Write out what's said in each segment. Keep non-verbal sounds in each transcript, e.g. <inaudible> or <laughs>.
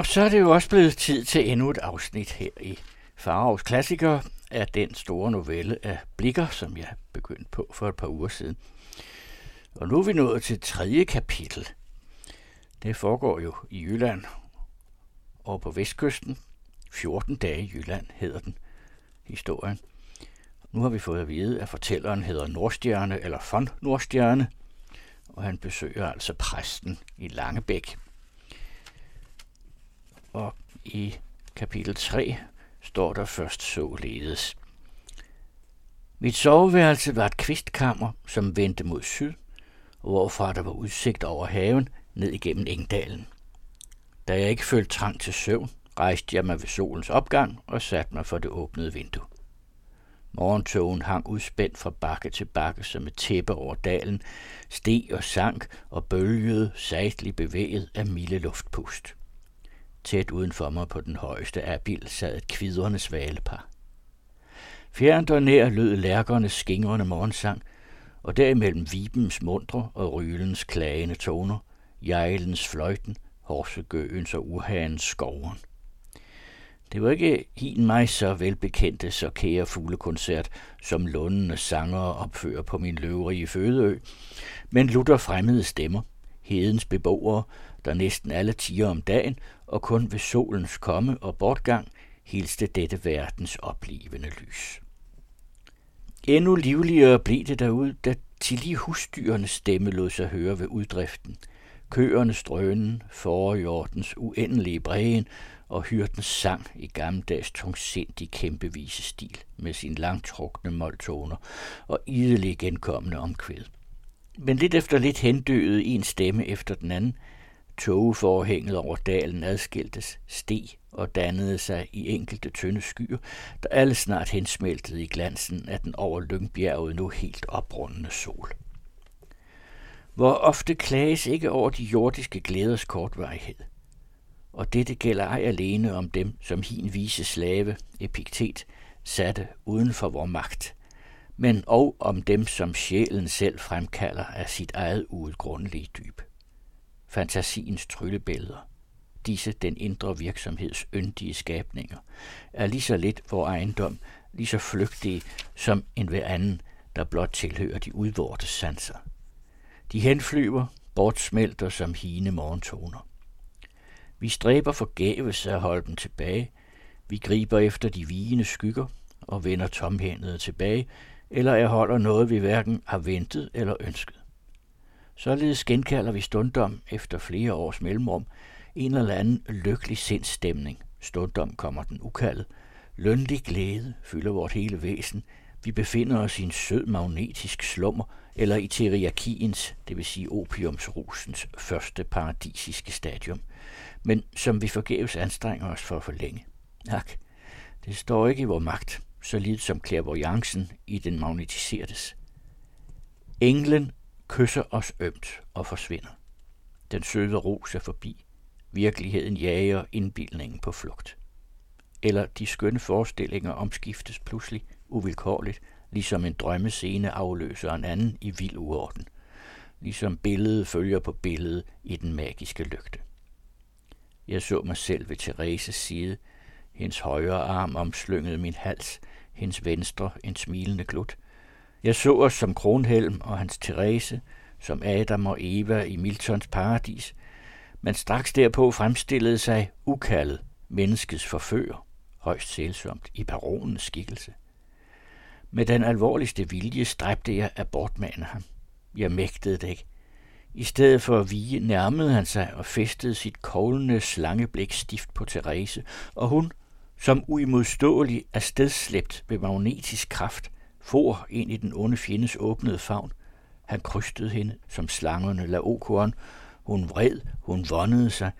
Og så er det jo også blevet tid til endnu et afsnit her i Farovs Klassiker af den store novelle af Blikker, som jeg begyndte på for et par uger siden. Og nu er vi nået til tredje kapitel. Det foregår jo i Jylland og på vestkysten. 14 dage i Jylland hedder den historien. Nu har vi fået at vide, at fortælleren hedder Nordstjerne eller von Nordstjerne, og han besøger altså præsten i Langebæk. Og i kapitel 3 står der først således. Mit soveværelse var et kvistkammer, som vendte mod syd, hvorfra der var udsigt over haven ned igennem Engdalen. Da jeg ikke følte trang til søvn, rejste jeg mig ved solens opgang og satte mig for det åbnede vindue. Morgentogen hang udspændt fra bakke til bakke som et tæppe over dalen, steg og sank og bølgede, sagtligt bevæget af milde luftpust. Tæt uden for mig på den højeste abil sad et kvidrende svalepar. Fjernt og nær lød lærkernes skingrende morgensang, og derimellem vibens mundre og rylens klagende toner, jejlens fløjten, horsegøens og uhanens skovren. Det var ikke en mig så velbekendte så kære fuglekoncert, som lundende sanger opfører på min løvrige fødeø, men lutter fremmede stemmer, hedens beboere, der næsten alle tiger om dagen og kun ved solens komme og bortgang hilste dette verdens oplevende lys. Endnu livligere blev det derud, da til husdyrenes stemme lod sig høre ved uddriften. Køernes drønen, forjordens uendelige brægen og hyrdens sang i gammeldags tungsindig kæmpevise stil med sin langtrukne måltoner og idelig genkommende omkvæd. Men lidt efter lidt hendøede en stemme efter den anden. Tågeforhænget over dalen adskiltes, steg og dannede sig i enkelte tynde skyer, der alle snart hensmeltede i glansen af den over Lyngbjerget nu helt oprundende sol. Hvor ofte klages ikke over de jordiske glæders kortvarighed. Og dette gælder ej alene om dem, som hin vise slave, Epiktet, satte uden for vor magt, men og om dem, som sjælen selv fremkalder af sit eget uudgrundelige dyb. Fantasiens tryllebilleder, disse den indre virksomheds yndige skabninger, er lige så lidt vor ejendom, lige så flygtige som en hver anden, der blot tilhører de udvorte sanser. De henflyver, bortsmelter som hine morgentoner. Vi stræber forgæves at holde dem tilbage. Vi griber efter de vigende skygger og vender tomhændede tilbage, eller erholder noget, vi hverken har ventet eller ønsket. Således genkalder vi stundom efter flere års mellemrum en eller anden lykkelig sindsstemning. Stundom kommer den ukaldet. Lønlig glæde fylder vort hele væsen. Vi befinder os i en sød magnetisk slummer, eller i teriakiens, det vil sige opiumsrusens, første paradisiske stadium, men som vi forgæves anstrenger os for at forlænge. Ak, det står ikke i vor magt, så lidt som clairvoyancen i den magnetisertes. Englen kysser os ømt og forsvinder. Den søde ros er forbi. Virkeligheden jager indbildningen på flugt. Eller de skønne forestillinger omskiftes pludselig, uvilkårligt, ligesom en drømmescene afløser en anden i vild uorden, ligesom billedet følger på billedet i den magiske lygte. Jeg så mig selv ved Thereses side, hendes højre arm omslyngede min hals, hendes venstre en smilende glut. Jeg så os som Kronhelm og hans Therese, som Adam og Eva i Miltons paradis, men straks derpå fremstillede sig ukaldet menneskets forfører, højst sælsomt i baronens skikkelse. Med den alvorligste vilje stræbte jeg at bortmane ham. Jeg mægtede det ikke. I stedet for at vige nærmede han sig og festede sit koglende slangeblik stift på Therese, og hun, som uimodståelig er stedslæbt ved magnetisk kraft, for ind i den onde fjendes åbnede favn. Han krystede hende som slangerne laokoren. Hun vred, hun vondede sig.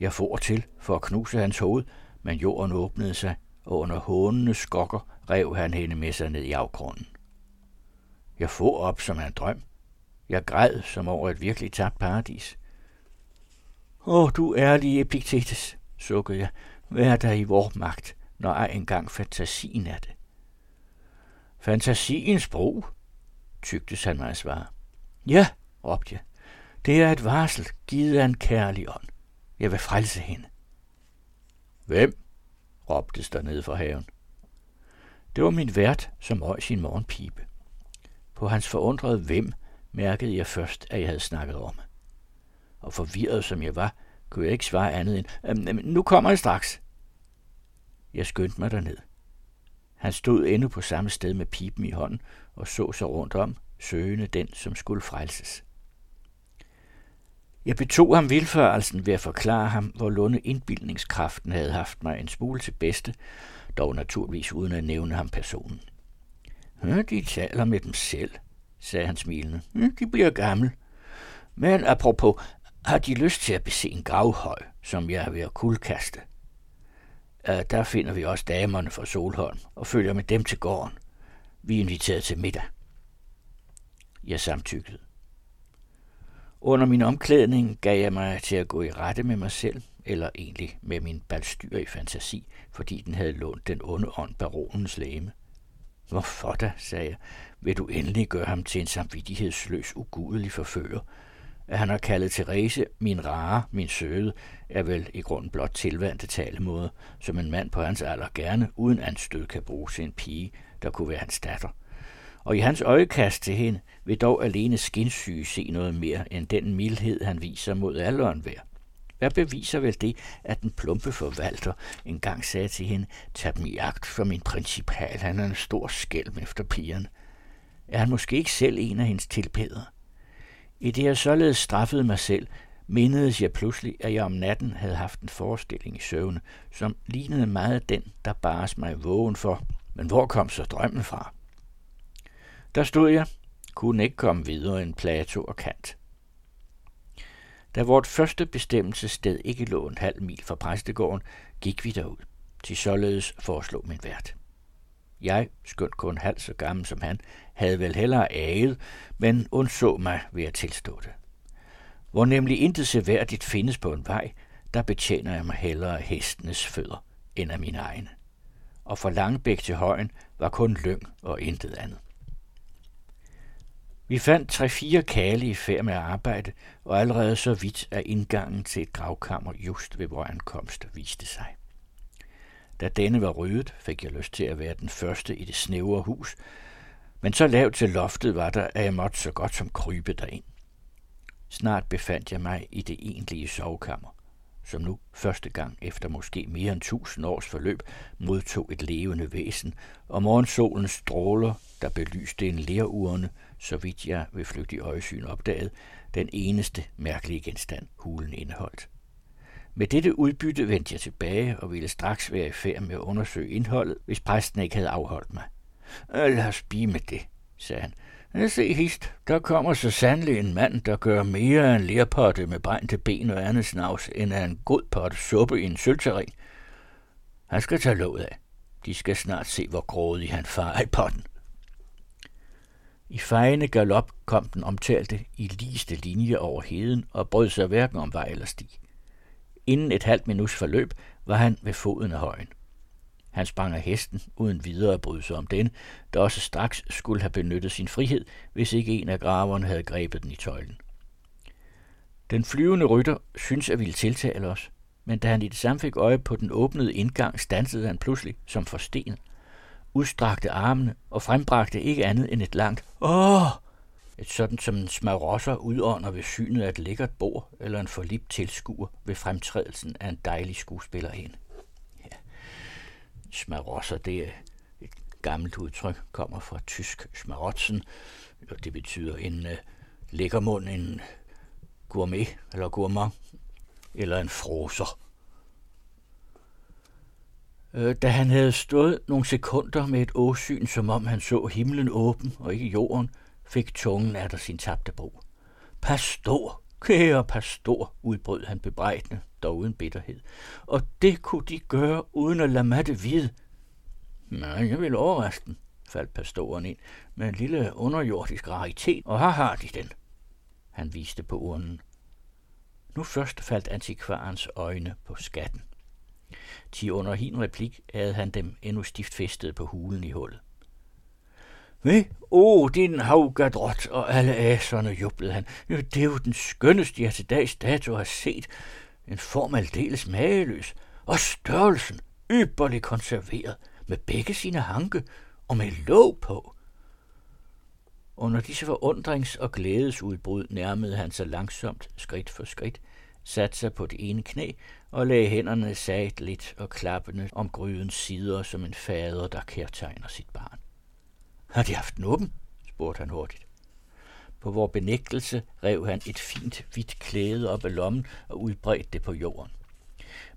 Jeg for til for at knuse hans hoved, men jorden åbnede sig, og under hånende skokker rev han hende med sig ned i afgrunden. Jeg for op som en drøm. Jeg græd som over et virkelig tabt paradis. Åh, du ærlige Epictetus, sukkede jeg. Hvad er der i vor magt, når ej engang fantasien er det? Fantasiens brug, tygtes han mig at svare. Ja, råbte jeg. Det er et varsel, givet af en kærlig ånd. Jeg vil frelse hende. Hvem? råbtes der nede fra haven. Det var min vært, som røg sin morgenpipe. På hans forundrede hvem mærkede jeg først, at jeg havde snakket om. Og forvirret som jeg var, kunne jeg ikke svare andet end, øhm, nu kommer jeg straks. Jeg skyndte mig derned. Han stod endnu på samme sted med pipen i hånden og så sig rundt om, søgende den, som skulle frelses. Jeg betog ham vilførelsen ved at forklare ham, hvor lunde indbildningskraften havde haft mig en smule til bedste, dog naturligvis uden at nævne ham personen. Ja, de taler med dem selv, sagde han smilende. Ja, de bliver gamle. Men apropos, har de lyst til at bese en gravhøj, som jeg er ved at kuldkaste? Ja, der finder vi også damerne fra Solholm og følger med dem til gården. Vi er inviteret til middag. Jeg samtykkede. Under min omklædning gav jeg mig til at gå i rette med mig selv, eller egentlig med min balstyr i fantasi, fordi den havde lånt den onde ånd baronens læme. Hvorfor da, sagde jeg, vil du endelig gøre ham til en samvittighedsløs, ugudelig forfører? At han har kaldet Therese min rare, min søde, er vel i grunden blot tilvandte talemåde, som en mand på hans alder gerne uden anstød kan bruge til en pige, der kunne være hans datter og i hans øjekast til hende vil dog alene skinsyge se noget mere end den mildhed, han viser mod alderen værd. Hvad beviser vel det, at den plumpe forvalter engang sagde til hende, tag dem i agt for min principal, han er en stor skælm efter pigerne. Er han måske ikke selv en af hendes tilbedere? I det jeg således straffede mig selv, mindedes jeg pludselig, at jeg om natten havde haft en forestilling i søvne, som lignede meget den, der bares mig vågen for. Men hvor kom så drømmen fra? Der stod jeg, kunne ikke komme videre end Plato og Kant. Da vort første bestemmelsessted ikke lå en halv mil fra præstegården, gik vi derud. Til således foreslog min vært. Jeg, skønt kun halvt så gammel som han, havde vel hellere aget, men undså mig ved at tilstå det. Hvor nemlig intet seværdigt findes på en vej, der betjener jeg mig hellere af hestenes fødder end af mine egne. Og for Langebæk til højen var kun lyng og intet andet. Vi fandt tre-fire kale i færd med at arbejde, og allerede så vidt af indgangen til et gravkammer just ved vores ankomst viste sig. Da denne var ryddet, fik jeg lyst til at være den første i det snævre hus, men så lavt til loftet var der, at jeg måtte så godt som krybe derind. Snart befandt jeg mig i det egentlige sovekammer, som nu første gang efter måske mere end tusind års forløb modtog et levende væsen, og morgensolens stråler, der belyste en lerurne, så vidt jeg ved flygtig øjesyn opdagede, den eneste mærkelige genstand, hulen indeholdt. Med dette udbytte vendte jeg tilbage og ville straks være i færd med at undersøge indholdet, hvis præsten ikke havde afholdt mig. Lad os blive med det, sagde han. Jeg se hist, der kommer så sandelig en mand, der gør mere en lerpotte med brændte ben og andet snavs, end af en god potte suppe i en sølvterrin. Han skal tage låget af. De skal snart se, hvor grådig han far i potten. I fejende galop kom den omtalte i ligeste linje over heden og brød sig hverken om vej eller sti. Inden et halvt minuts forløb var han ved foden af højen. Han sprang af hesten, uden videre at bryde sig om den, der også straks skulle have benyttet sin frihed, hvis ikke en af graverne havde grebet den i tøjlen. Den flyvende rytter synes at ville tiltale os, men da han i det samme fik øje på den åbnede indgang, stansede han pludselig som forstenet udstrakte armene og frembragte ikke andet end et langt Åh! Et sådan som en smarosser udånder ved synet af et lækkert bord eller en forlibt tilskuer ved fremtrædelsen af en dejlig skuespillerinde. Ja. Smarosser, det er et gammelt udtryk, kommer fra tysk smarotzen, og det betyder en øh, uh, lækkermund, en gourmet eller gourmand, eller en froser. Øh, da han havde stået nogle sekunder med et åsyn, som om han så himlen åben og ikke jorden, fik tungen af der sin tabte bro. Pastor, kære pastor, udbrød han bebrejdende, dog uden bitterhed. Og det kunne de gøre, uden at lade Matte vide. Nej, jeg vil overraske dem, faldt pastoren ind, med en lille underjordisk raritet, og her har de den. Han viste på urnen. Nu først faldt antikvarens øjne på skatten. Til under hin replik havde han dem endnu stift festet på hulen i hullet. Hvad? Åh, oh, din havgadrot og alle aserne, jublede han. Det er jo den skønneste, jeg til dags dato har set. En form aldeles mageløs. Og størrelsen ypperligt konserveret, med begge sine hanke og med låg på. Under disse forundrings- og glædesudbrud nærmede han sig langsomt, skridt for skridt, satte sig på det ene knæ og lagde hænderne sagtligt og klappende om grydens sider som en fader, der kærtegner sit barn. Har de haft den åben? spurgte han hurtigt. På vor benægtelse rev han et fint hvidt klæde op af lommen og udbredte det på jorden.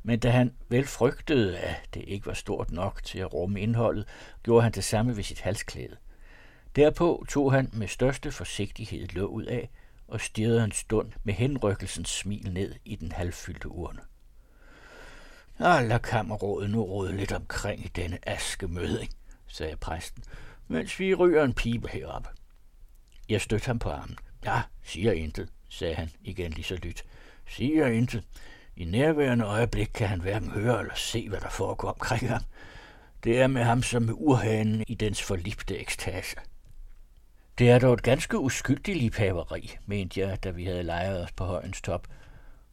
Men da han vel frygtede, at det ikke var stort nok til at rumme indholdet, gjorde han det samme ved sit halsklæde. Derpå tog han med største forsigtighed låget af og stirrede en stund med henrykkelsens smil ned i den halvfyldte urne. Ah, lad kammerrådet nu råde lidt omkring i denne askemøding, sagde præsten, mens vi ryger en pibe herop. Jeg stødte ham på armen. Ja, siger intet, sagde han igen lige så lyt. Siger intet. I nærværende øjeblik kan han hverken høre eller se, hvad der foregår omkring ham. Det er med ham som med urhanen i dens forlipte ekstase. Det er dog et ganske uskyldigt liebhaveri, mente jeg, da vi havde lejret os på højens top,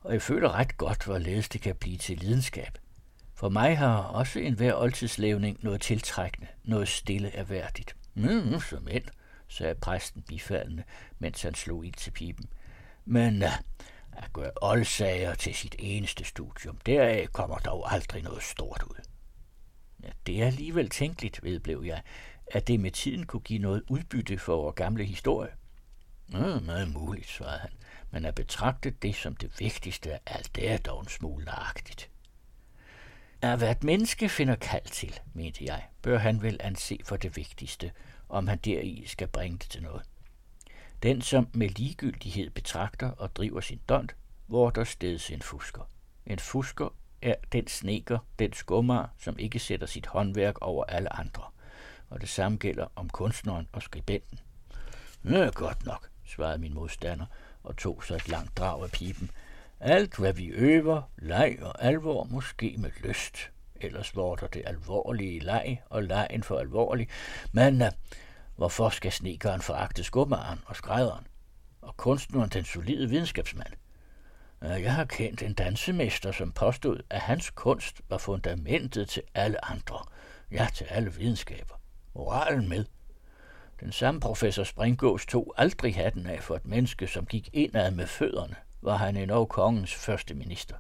og jeg føler ret godt, hvorledes det kan blive til lidenskab. For mig har også en hver oldtidslævning noget tiltrækkende, noget stille erhverdigt. Mm, som end, sagde præsten bifaldende, mens han slog ind til pipen. Men uh, at gøre oldsager til sit eneste studium, deraf kommer dog aldrig noget stort ud. Ja, det er alligevel tænkeligt, vedblev jeg, at det med tiden kunne give noget udbytte for vores gamle historie. Ja, meget muligt, svarede han, men at betragte det som det vigtigste af alt, det er dog en smule nøjagtigt. At hvad et menneske finder kald til, mente jeg, bør han vel anse for det vigtigste, om han deri skal bringe det til noget. Den, som med ligegyldighed betragter og driver sin dont, hvor der stedes en fusker. En fusker er den sneker, den skummer, som ikke sætter sit håndværk over alle andre. Og det samme gælder om kunstneren og skribenten. Nå, godt nok, svarede min modstander og tog så et langt drag af pipen. Alt, hvad vi øver, leg og alvor, måske med lyst. Ellers der det alvorlige leg og lejen for alvorlig. Men uh, hvorfor skal snekeren foragte skummeren og skrædderen? Og kunstneren den solide videnskabsmand? Uh, jeg har kendt en dansemester, som påstod, at hans kunst var fundamentet til alle andre. Ja, til alle videnskaber. Moralen med. Den samme professor Springgås tog aldrig hatten af for et menneske, som gik indad med fødderne, var han endnu kongens første minister.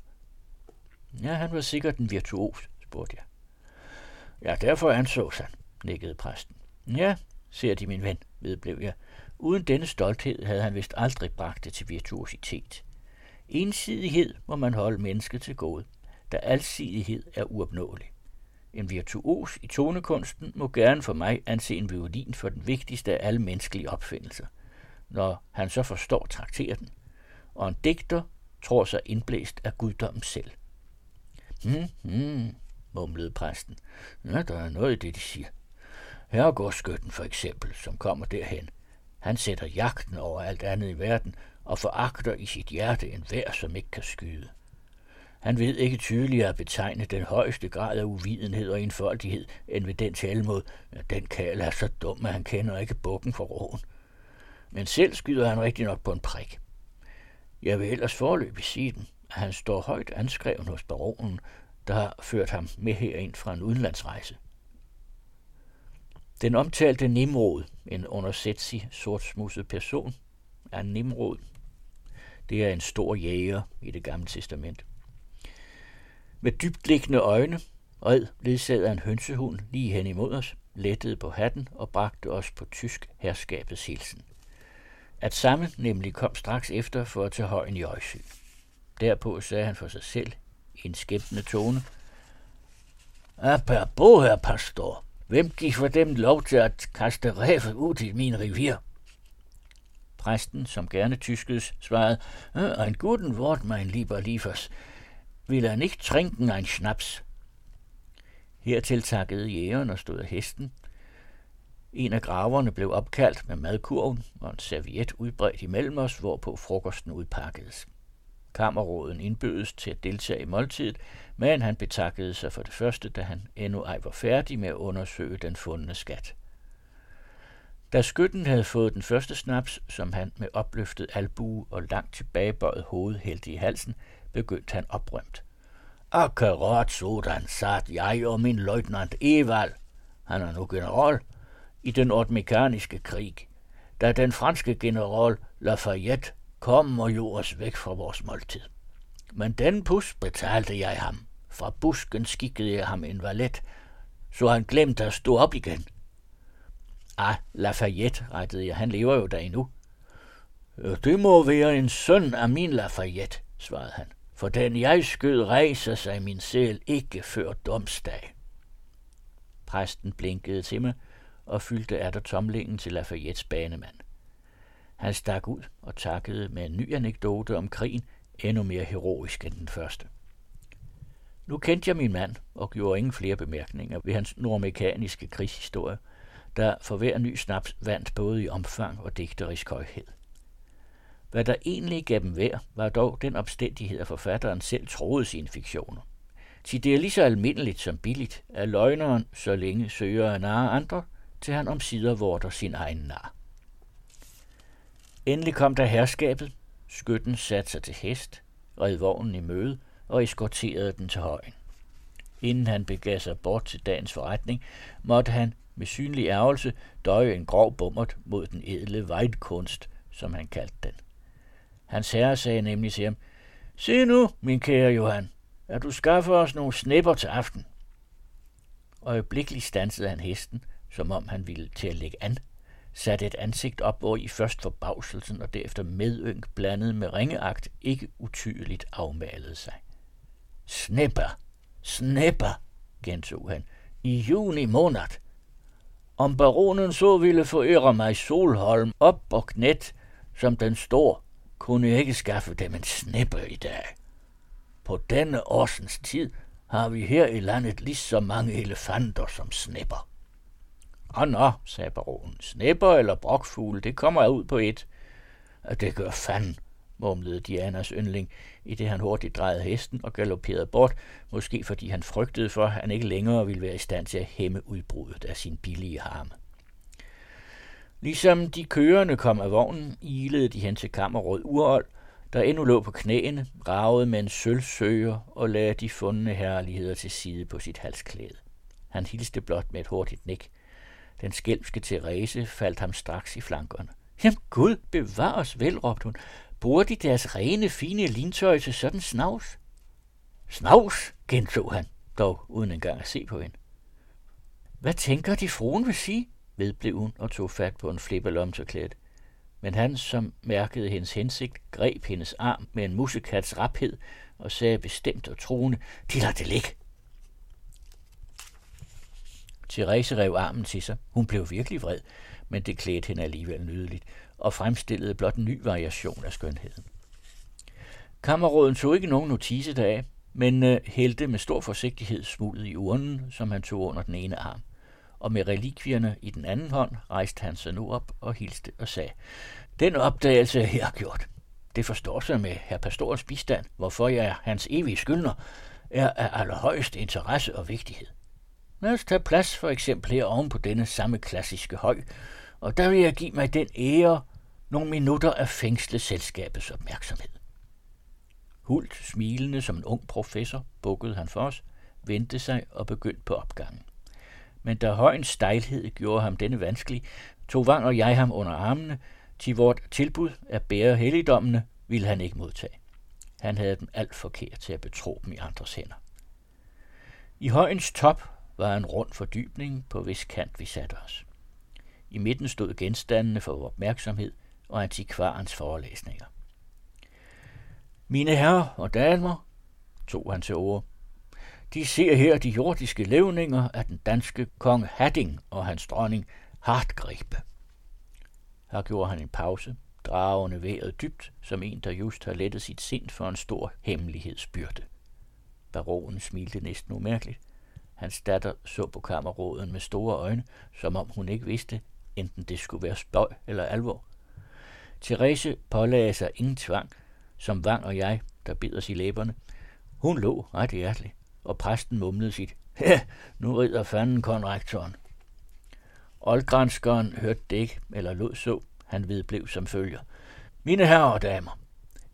Ja, han var sikkert en virtuos, spurgte jeg. Ja, derfor ansås han, nikkede præsten. Ja, ser de min ven, vedblev jeg. Uden denne stolthed havde han vist aldrig bragt det til virtuositet. Ensidighed må man holde mennesket til gode, da alsidighed er uopnåelig. En virtuos i tonekunsten må gerne for mig anse en violin for den vigtigste af alle menneskelige opfindelser, når han så forstår traktere den. Og en digter tror sig indblæst af guddommen selv. Hmm, hmm, mumlede præsten. Ja, der er noget i det, de siger. Herregårdsskytten for eksempel, som kommer derhen. Han sætter jagten over alt andet i verden og foragter i sit hjerte en vær, som ikke kan skyde. Han ved ikke tydeligere at betegne den højeste grad af uvidenhed og enfoldighed, end ved den talmod, at den kald er så dum, at han kender ikke bukken for roen. Men selv skyder han rigtig nok på en prik. Jeg vil ellers forløbig sige den, at han står højt anskrevet hos baronen, der har ført ham med herind fra en udenlandsrejse. Den omtalte Nimrod, en undersætsig, sortsmusset person, er Nimrod. Det er en stor jæger i det gamle testament. Med dybtliggende øjne red ledsagede en hønsehund lige hen imod os, lettede på hatten og bragte os på tysk herskabets hilsen. At samme nemlig kom straks efter for at tage højen i Øjsø. Derpå sagde han for sig selv i en skæmpende tone. Apropos, herr pastor, hvem gik for dem lov til at kaste ræve ud i min revir? Præsten, som gerne tyskedes, svarede, en guten Wort, mein lieber Liefers, vil han ikke trinken en schnaps? Hertil takkede jægeren og stod af hesten. En af graverne blev opkaldt med madkurven og en serviet udbredt imellem os, hvorpå frokosten udpakkedes. Kammerråden indbødes til at deltage i måltidet, men han betakkede sig for det første, da han endnu ej var færdig med at undersøge den fundne skat. Da skytten havde fået den første snaps, som han med opløftet albue og langt tilbagebøjet hoved hældte i halsen, begyndte han oprømt. Akkurat sådan sat jeg og min løjtnant Evald, han er nu general, i den ordmekaniske krig, da den franske general Lafayette kom og gjorde os væk fra vores måltid. Men den pus betalte jeg ham. Fra busken skikkede jeg ham en valet, så han glemte at stå op igen. Ah, Lafayette, rettede jeg. Han lever jo der endnu. Øh, det må være en søn af min Lafayette, svarede han. For den jeg skød rejser sig min sjæl ikke før domsdag. Præsten blinkede til mig og fyldte der tomlingen til Lafayettes banemand. Han stak ud og takkede med en ny anekdote om krigen, endnu mere heroisk end den første. Nu kendte jeg min mand og gjorde ingen flere bemærkninger ved hans nordmekaniske krigshistorie, der for hver ny snaps vandt både i omfang og digterisk højhed. Hvad der egentlig gav dem værd, var dog den opstændighed, at forfatteren selv troede sine fiktioner. Til det er lige så almindeligt som billigt, at løgneren så længe søger at narre andre, til han om sider vorter sin egen nar. Endelig kom der herskabet. Skytten satte sig til hest, red vognen i møde og eskorterede den til højen. Inden han begav sig bort til dagens forretning, måtte han med synlig ærgelse døje en grov bummert mod den edle vejtkunst, som han kaldte den. Hans herre sagde nemlig til ham, Se nu, min kære Johan, at du skaffer os nogle snipper til aften. Og øjeblikkeligt stansede han hesten, som om han ville til at lægge an, satte et ansigt op, hvor i først forbavselsen og derefter medynk blandet med ringeagt ikke utydeligt afmalede sig. Snipper, snipper, gentog han, i juni måned. Om baronen så ville forære mig Solholm op og knæt, som den står, kunne jeg ikke skaffe dem en snipper i dag. På denne årsens tid har vi her i landet lige så mange elefanter som snipper. Åh nå, sagde baronen, snæpper eller brokfugle, det kommer ud på et. Det gør fanden, mumlede Dianas yndling, i det han hurtigt drejede hesten og galopperede bort, måske fordi han frygtede for, at han ikke længere ville være i stand til at hæmme udbruddet af sin billige harme. Ligesom de kørende kom af vognen, ilede de hen til kammerråd Urold, der endnu lå på knæene, ragede med en sølvsøger og lagde de fundne herligheder til side på sit halsklæde. Han hilste blot med et hurtigt nik. Den skælmske Therese faldt ham straks i flankerne. Jamen Gud, bevar os vel, råbte hun. Bruger de deres rene, fine lintøj til sådan snavs? Snavs, gentog han, dog uden engang at se på hende. Hvad tænker de fruen vil sige? vedblev hun og tog fat på en flipperlomtørklæde. Men han, som mærkede hendes hensigt, greb hendes arm med en musikats raphed og sagde bestemt og troende, de lader det ligge. Therese rev armen til sig. Hun blev virkelig vred, men det klædte hende alligevel nydeligt og fremstillede blot en ny variation af skønheden. Kammerråden tog ikke nogen notise deraf, men uh, hældte med stor forsigtighed smuldet i urnen, som han tog under den ene arm. Og med relikvierne i den anden hånd rejste han sig nu op og hilste og sagde, Den opdagelse er her gjort. Det forstår sig med herr pastorens bistand, hvorfor jeg er hans evige skyldner, er af allerhøjeste interesse og vigtighed. Lad os tage plads for eksempel her oven på denne samme klassiske høj, og der vil jeg give mig den ære nogle minutter af fængsle selskabets opmærksomhed. Hult, smilende som en ung professor, bukkede han for os, vendte sig og begyndte på opgangen. Men da højens stejlhed gjorde ham denne vanskelig, tog Vang og jeg ham under armene, til vort tilbud at bære helligdommene ville han ikke modtage. Han havde dem alt forkert til at betro dem i andres hænder. I højens top var en rund fordybning, på hvis kant vi satte os. I midten stod genstandene for opmærksomhed og antikvarens forelæsninger. Mine herrer og damer, tog han til ord, de ser her de jordiske levninger af den danske kong Hadding og hans dronning Hartgribe. Her gjorde han en pause, dragende vejret dybt, som en, der just har lettet sit sind for en stor hemmelighedsbyrde. Baronen smilte næsten umærkeligt. Hans datter så på kammerråden med store øjne, som om hun ikke vidste, enten det skulle være spøj eller alvor. Therese pålagde sig ingen tvang, som Vang og jeg, der bed os i læberne. Hun lå ret hjerteligt, og præsten mumlede sit. Ja, nu rider fanden konrektoren. Oldgranskeren hørte det ikke, eller lod så. Han vedblev som følger. Mine herrer og damer,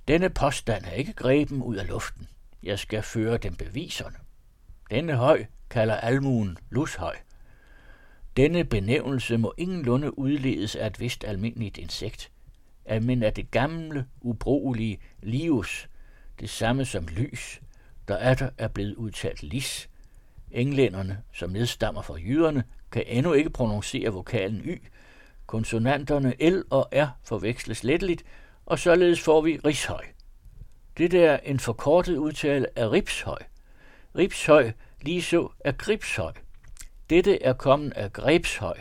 denne påstand er ikke greben ud af luften. jeg skal føre dem beviserne. Denne høj kalder almuen lushøj. Denne benævnelse må ingenlunde udledes af et vist almindeligt insekt, men af det gamle, ubrugelige lius, det samme som lys, der er der er blevet udtalt lis. Englænderne, som nedstammer fra jyderne, kan endnu ikke prononcere vokalen y. Konsonanterne L og R forveksles letteligt, og således får vi rishøj. Det er en forkortet udtale af ripshøj. Ribshøj lige så er gribshøj. Dette er kommet af grebshøj.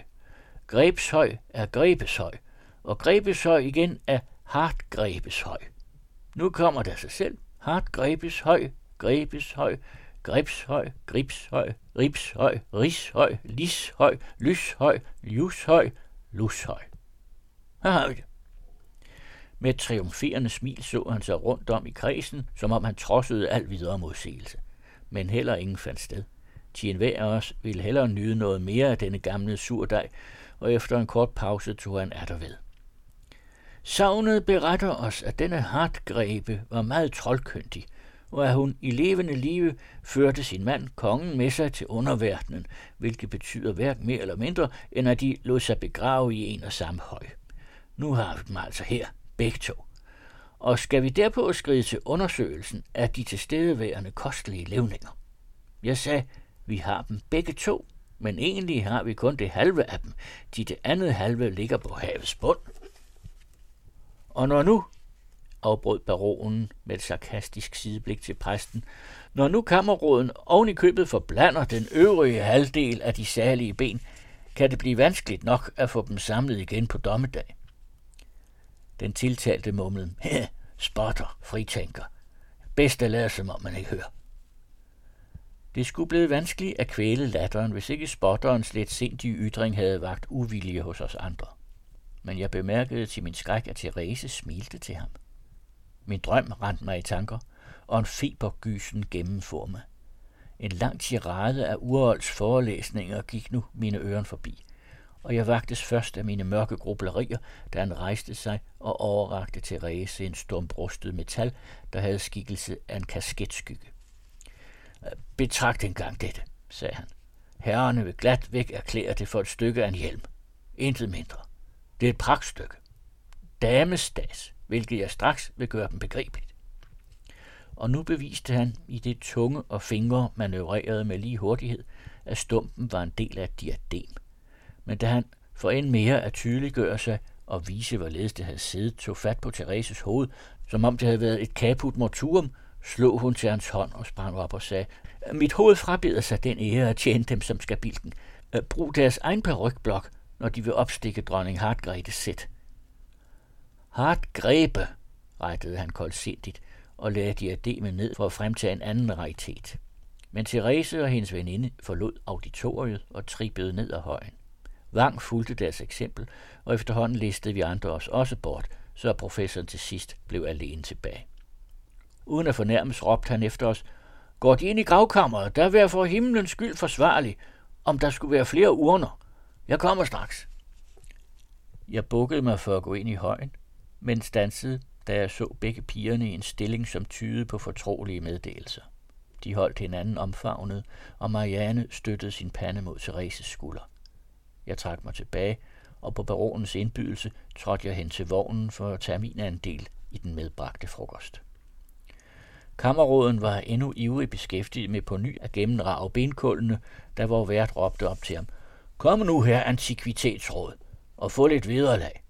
Grebshøj er grebeshøj, og grebeshøj igen er hartgrebeshøj. Nu kommer der sig selv. Hartgrebeshøj, grebeshøj, grebshøj, gribshøj, ripshøj, rishøj, lishøj, lyshøj, Ljushøj, lushøj. Her har vi det. Med et triumferende smil så han sig rundt om i kredsen, som om han trodsede al videre modsigelse. Men heller ingen fandt sted. Til enhver af os ville hellere nyde noget mere af denne gamle surdej, og efter en kort pause tog han der ved. Savnet beretter os, at denne hartgrebe var meget troldkyndig, og at hun i levende live førte sin mand, kongen, med sig til underverdenen, hvilket betyder hverken mere eller mindre, end at de lod sig begrave i en og samme høj. Nu har vi dem altså her, begge to. Og skal vi derpå skride til undersøgelsen af de tilstedeværende kostelige levninger? Jeg sagde, vi har dem begge to, men egentlig har vi kun det halve af dem, de det andet halve ligger på havets bund. Og når nu, afbrød baronen med et sarkastisk sideblik til præsten, når nu kammerråden oven i købet forblander den øvrige halvdel af de særlige ben, kan det blive vanskeligt nok at få dem samlet igen på dommedag. Den tiltalte mumlede, spotter, fritænker. Bedst at lade som om man ikke hører. Det skulle blive vanskeligt at kvæle latteren, hvis ikke spotterens lidt sindige ytring havde vagt uvilje hos os andre. Men jeg bemærkede til min skræk, at Therese smilte til ham. Min drøm rendte mig i tanker, og en febergysen gennemfor mig. En lang tirade af urolds forelæsninger gik nu mine ører forbi og jeg vagtes først af mine mørke grublerier, da han rejste sig og overrakte Therese en stumbrustet metal, der havde skikkelse af en kasketskygge. Betragt engang dette, sagde han. Herrerne vil glat væk erklære det for et stykke af en hjelm. Intet mindre. Det er et pragtstykke. Damestas, hvilket jeg straks vil gøre dem begribeligt. Og nu beviste han i det tunge og fingre manøvrerede med lige hurtighed, at stumpen var en del af et diadem men da han for end mere at tydeliggøre sig og vise, hvorledes det havde siddet, tog fat på Thereses hoved, som om det havde været et caput mortuum, slog hun til hans hånd og sprang op og sagde, Mit hoved frabeder sig den ære at tjene dem som skal bilden. Brug deres egen perukblok, når de vil opstikke dronning Hartgretes sæt. Hartgrebe, rettede han koldsindigt og lagde diademet ned for at fremtage en anden raritet. Men Therese og hendes veninde forlod auditoriet og trippede ned ad højen. Wang fulgte deres eksempel, og efterhånden listede vi andre os også bort, så professoren til sidst blev alene tilbage. Uden at fornærmes råbte han efter os, Går de ind i gravkammeret, der vil for himlens skyld forsvarlig, om der skulle være flere urner. Jeg kommer straks. Jeg bukkede mig for at gå ind i højen, men stansede, da jeg så begge pigerne i en stilling, som tydede på fortrolige meddelelser. De holdt hinanden omfavnet, og Marianne støttede sin pande mod Thereses skulder. Jeg trak mig tilbage, og på baronens indbydelse trådte jeg hen til vognen for at tage min andel i den medbragte frokost. Kammerråden var endnu ivrig beskæftiget med på ny at gennemrage benkullene, da vor vært råbte op til ham. Kom nu her, antikvitetsråd, og få lidt vederlag.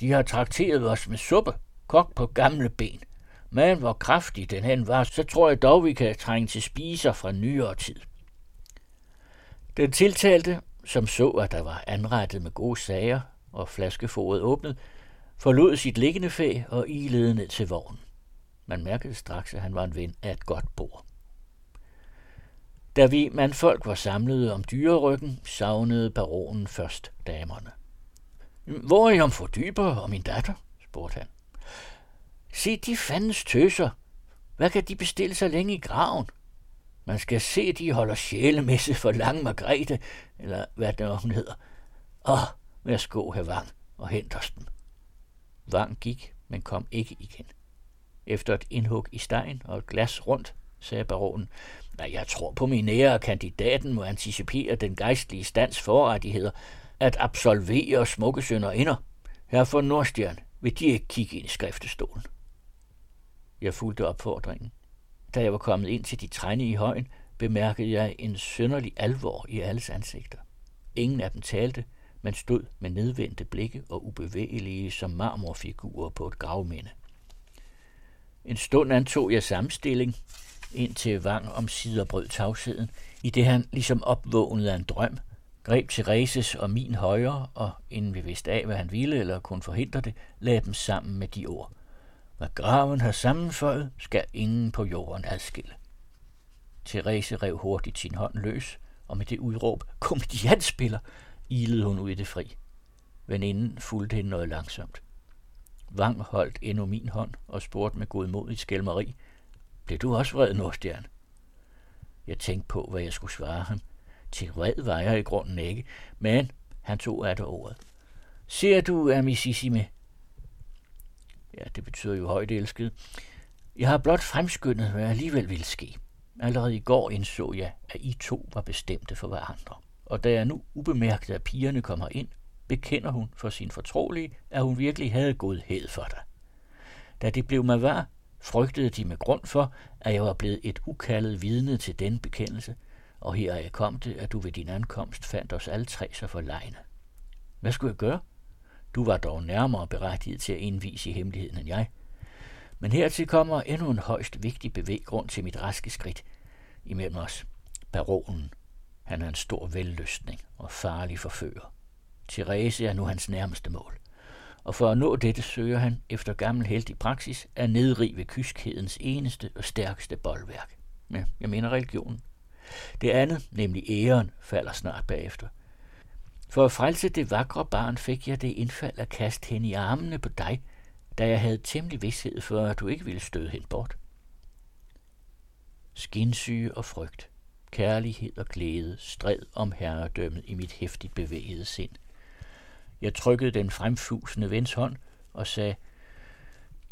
De har trakteret os med suppe, kogt på gamle ben. Men hvor kraftig den hen var, så tror jeg dog, vi kan trænge til spiser fra nyere tid. Den tiltalte som så, at der var anrettet med gode sager og flaskeforet åbnet, forlod sit liggende fæ og ilede ned til vognen. Man mærkede straks, at han var en ven af et godt bord. Da vi mandfolk var samlet om dyreryggen, savnede baronen først damerne. Hvor er I om for dybere og min datter? spurgte han. Se de fandens tøser. Hvad kan de bestille så længe i graven? Man skal se, de holder sjælemesse for Lang Margrethe, eller hvad det nu hun hedder. Åh, værsgo, herr Vang, og hent os dem. Vang gik, men kom ikke igen. Efter et indhug i stegen og et glas rundt, sagde baronen. Nej, jeg tror på min ære, kandidaten må anticipere den gejstlige stands forrettigheder at absolvere smukke sønder inder. Her for Nordstjern vil de ikke kigge ind i skriftestolen. Jeg fulgte opfordringen. Da jeg var kommet ind til de trænde i højen, bemærkede jeg en sønderlig alvor i alles ansigter. Ingen af dem talte, men stod med nedvendte blikke og ubevægelige som marmorfigurer på et gravminde. En stund antog jeg samstilling, indtil Vang om sider brød tavsheden, i det han ligesom opvågnede af en drøm, greb Thereses og min højre, og inden vi vidste af, hvad han ville eller kunne forhindre det, lagde dem sammen med de ord. Hvad graven har sammenføjet, skal ingen på jorden adskille. Therese rev hurtigt sin hånd løs, og med det udråb, komediantspiller, ilede hun ud i det fri. Veninden fulgte hende noget langsomt. Vang holdt endnu min hånd og spurgte med godmodigt skælmeri, blev du også vred, Nordstjern? Jeg tænkte på, hvad jeg skulle svare ham. Til vred var jeg i grunden ikke, men han tog af det ordet. Ser du, amicissime? Ja, det betyder jo højt elsket. Jeg har blot fremskyndet, hvad alligevel ville ske. Allerede i går indså jeg, at I to var bestemte for hverandre. Og da jeg nu ubemærket, at pigerne kommer ind, bekender hun for sin fortrolige, at hun virkelig havde godhed for dig. Da det blev mig var, frygtede de med grund for, at jeg var blevet et ukaldet vidne til den bekendelse, og her er jeg kom det, at du ved din ankomst fandt os alle tre så forlegne. Hvad skulle jeg gøre? Du var dog nærmere berettiget til at indvise i hemmeligheden end jeg. Men hertil kommer endnu en højst vigtig bevæggrund til mit raske skridt imellem os. Baronen. Han er en stor velløsning og farlig forfører. Therese er nu hans nærmeste mål. Og for at nå dette søger han, efter gammel heldig praksis, at nedrive kyskhedens eneste og stærkeste boldværk. Ja, jeg mener religionen. Det andet, nemlig æren, falder snart bagefter. For at frelse det vakre barn fik jeg det indfald at kaste hende i armene på dig, da jeg havde temmelig vidshed for, at du ikke ville støde hende bort. Skinsyge og frygt, kærlighed og glæde stred om herredømmet i mit hæftigt bevægede sind. Jeg trykkede den fremfusende vens hånd og sagde,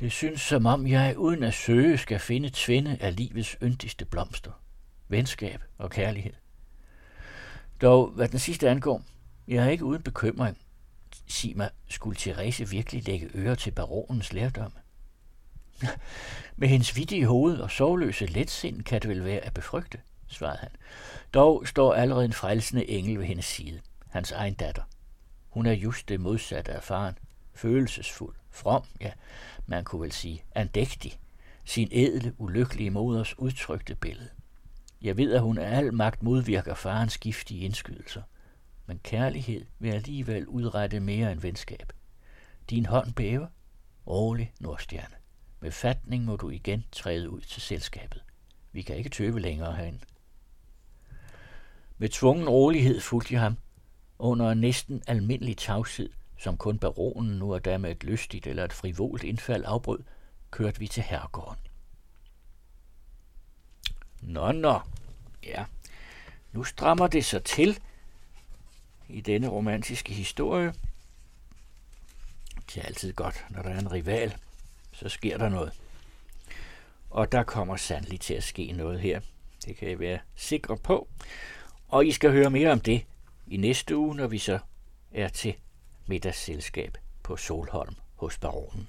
det synes som om jeg uden at søge skal finde tvinde af livets yndigste blomster. Venskab og kærlighed. Dog, hvad den sidste angår, jeg er ikke uden bekymring. Sig mig, skulle Therese virkelig lægge øre til baronens lærdom? <laughs> Med hendes vidtige hoved og sovløse letsind kan det vel være at befrygte, svarede han. Dog står allerede en frelsende engel ved hendes side, hans egen datter. Hun er just det modsatte af faren. Følelsesfuld, from, ja, man kunne vel sige andægtig. Sin edle, ulykkelige moders udtrykte billede. Jeg ved, at hun af al magt modvirker farens giftige indskydelser. Men kærlighed vil alligevel udrette mere end venskab. Din hånd bæver. Rolig, Nordstjerne. Med fatning må du igen træde ud til selskabet. Vi kan ikke tøve længere herinde. Med tvungen rolighed fulgte jeg ham, under en næsten almindelig tavshed, som kun baronen nu og da med et lystigt eller et frivolt indfald afbrød, kørte vi til herregården. Nå, nå, ja, nu strammer det sig til i denne romantiske historie. Det er altid godt, når der er en rival, så sker der noget. Og der kommer sandelig til at ske noget her. Det kan I være sikre på. Og I skal høre mere om det i næste uge, når vi så er til middagsselskab på Solholm hos baronen.